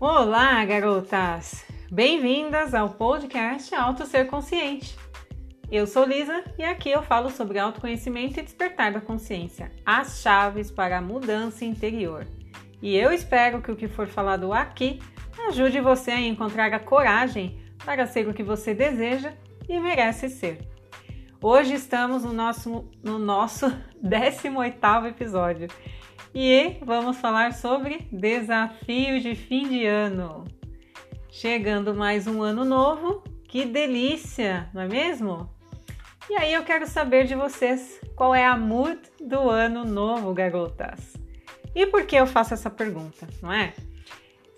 Olá, garotas! Bem-vindas ao podcast Auto Ser Consciente. Eu sou Lisa e aqui eu falo sobre autoconhecimento e despertar da consciência, as chaves para a mudança interior. E eu espero que o que for falado aqui ajude você a encontrar a coragem para ser o que você deseja e merece ser. Hoje estamos no nosso, no nosso 18º episódio e vamos falar sobre desafios de fim de ano. Chegando mais um ano novo, que delícia, não é mesmo? E aí eu quero saber de vocês qual é a mood do ano novo, garotas. E por que eu faço essa pergunta, não é?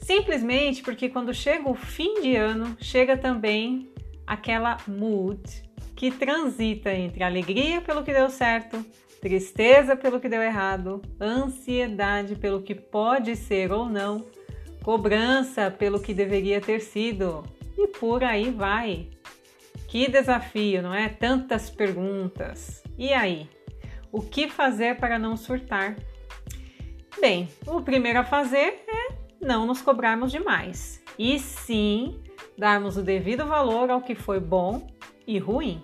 Simplesmente porque quando chega o fim de ano, chega também aquela mood que transita entre alegria pelo que deu certo, tristeza pelo que deu errado, ansiedade pelo que pode ser ou não, cobrança pelo que deveria ter sido e por aí vai. Que desafio, não é? Tantas perguntas. E aí? O que fazer para não surtar? Bem, o primeiro a fazer é não nos cobrarmos demais e sim darmos o devido valor ao que foi bom e ruim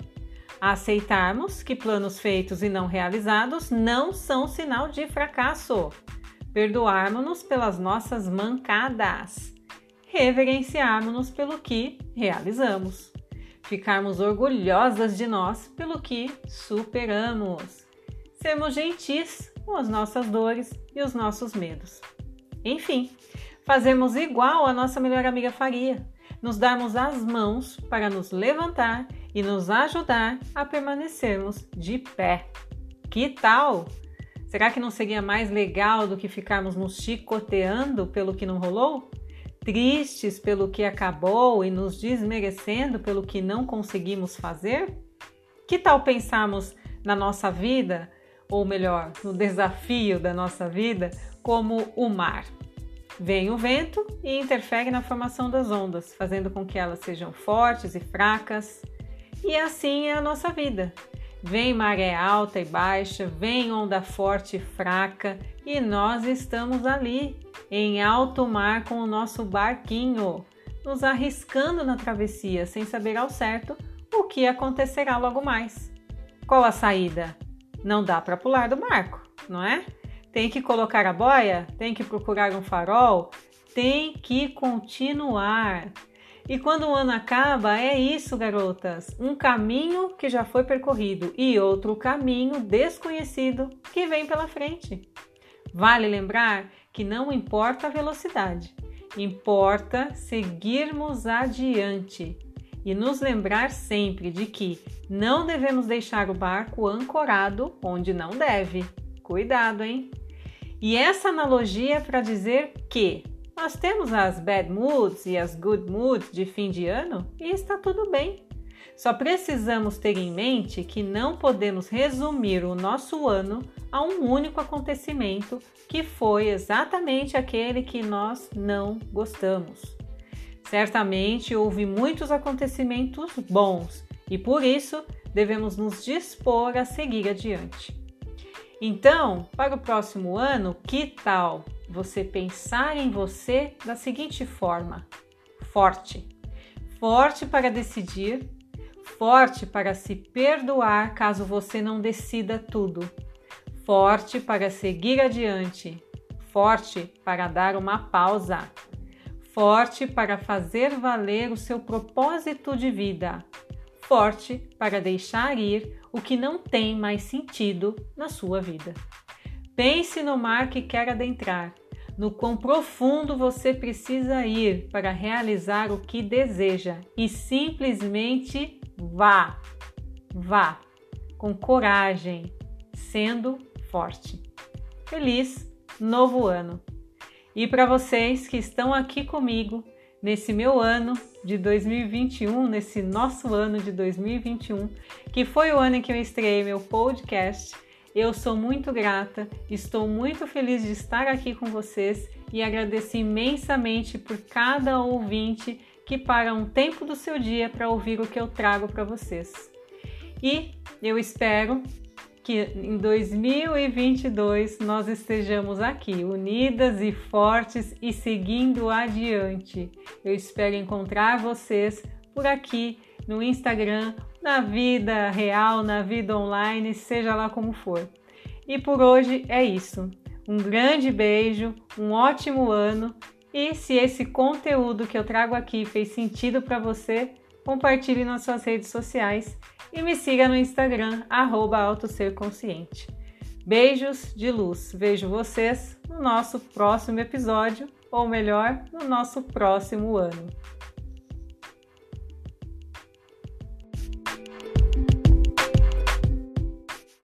aceitarmos que planos feitos e não realizados não são sinal de fracasso, perdoarmos-nos pelas nossas mancadas, reverenciarmos-nos pelo que realizamos, ficarmos orgulhosas de nós pelo que superamos, sermos gentis com as nossas dores e os nossos medos. Enfim, fazermos igual a nossa melhor amiga faria, nos darmos as mãos para nos levantar e nos ajudar a permanecermos de pé. Que tal? Será que não seria mais legal do que ficarmos nos chicoteando pelo que não rolou? Tristes pelo que acabou e nos desmerecendo pelo que não conseguimos fazer? Que tal pensarmos na nossa vida, ou melhor, no desafio da nossa vida, como o mar? Vem o vento e interfere na formação das ondas, fazendo com que elas sejam fortes e fracas, e assim é a nossa vida. Vem maré alta e baixa, vem onda forte e fraca, e nós estamos ali, em alto mar com o nosso barquinho, nos arriscando na travessia sem saber ao certo o que acontecerá logo mais. Qual a saída? Não dá para pular do barco, não é? Tem que colocar a boia, tem que procurar um farol, tem que continuar. E quando o ano acaba, é isso, garotas: um caminho que já foi percorrido e outro caminho desconhecido que vem pela frente. Vale lembrar que não importa a velocidade, importa seguirmos adiante e nos lembrar sempre de que não devemos deixar o barco ancorado onde não deve. Cuidado, hein? E essa analogia é para dizer que nós temos as bad moods e as good moods de fim de ano e está tudo bem. Só precisamos ter em mente que não podemos resumir o nosso ano a um único acontecimento que foi exatamente aquele que nós não gostamos. Certamente houve muitos acontecimentos bons e por isso devemos nos dispor a seguir adiante. Então, para o próximo ano, que tal você pensar em você da seguinte forma: forte. Forte para decidir, forte para se perdoar caso você não decida tudo, forte para seguir adiante, forte para dar uma pausa, forte para fazer valer o seu propósito de vida, forte para deixar ir o que não tem mais sentido na sua vida. Pense no mar que quer adentrar, no quão profundo você precisa ir para realizar o que deseja e simplesmente vá. Vá com coragem, sendo forte. Feliz novo ano! E para vocês que estão aqui comigo nesse meu ano de 2021, nesse nosso ano de 2021, que foi o ano em que eu estreiei meu podcast eu sou muito grata, estou muito feliz de estar aqui com vocês e agradeço imensamente por cada ouvinte que para um tempo do seu dia para ouvir o que eu trago para vocês. E eu espero que em 2022 nós estejamos aqui, unidas e fortes e seguindo adiante. Eu espero encontrar vocês por aqui no Instagram, na vida real, na vida online, seja lá como for. E por hoje é isso. Um grande beijo, um ótimo ano e se esse conteúdo que eu trago aqui fez sentido para você, compartilhe nas suas redes sociais e me siga no Instagram, autosserconsciente. Beijos de luz. Vejo vocês no nosso próximo episódio, ou melhor, no nosso próximo ano.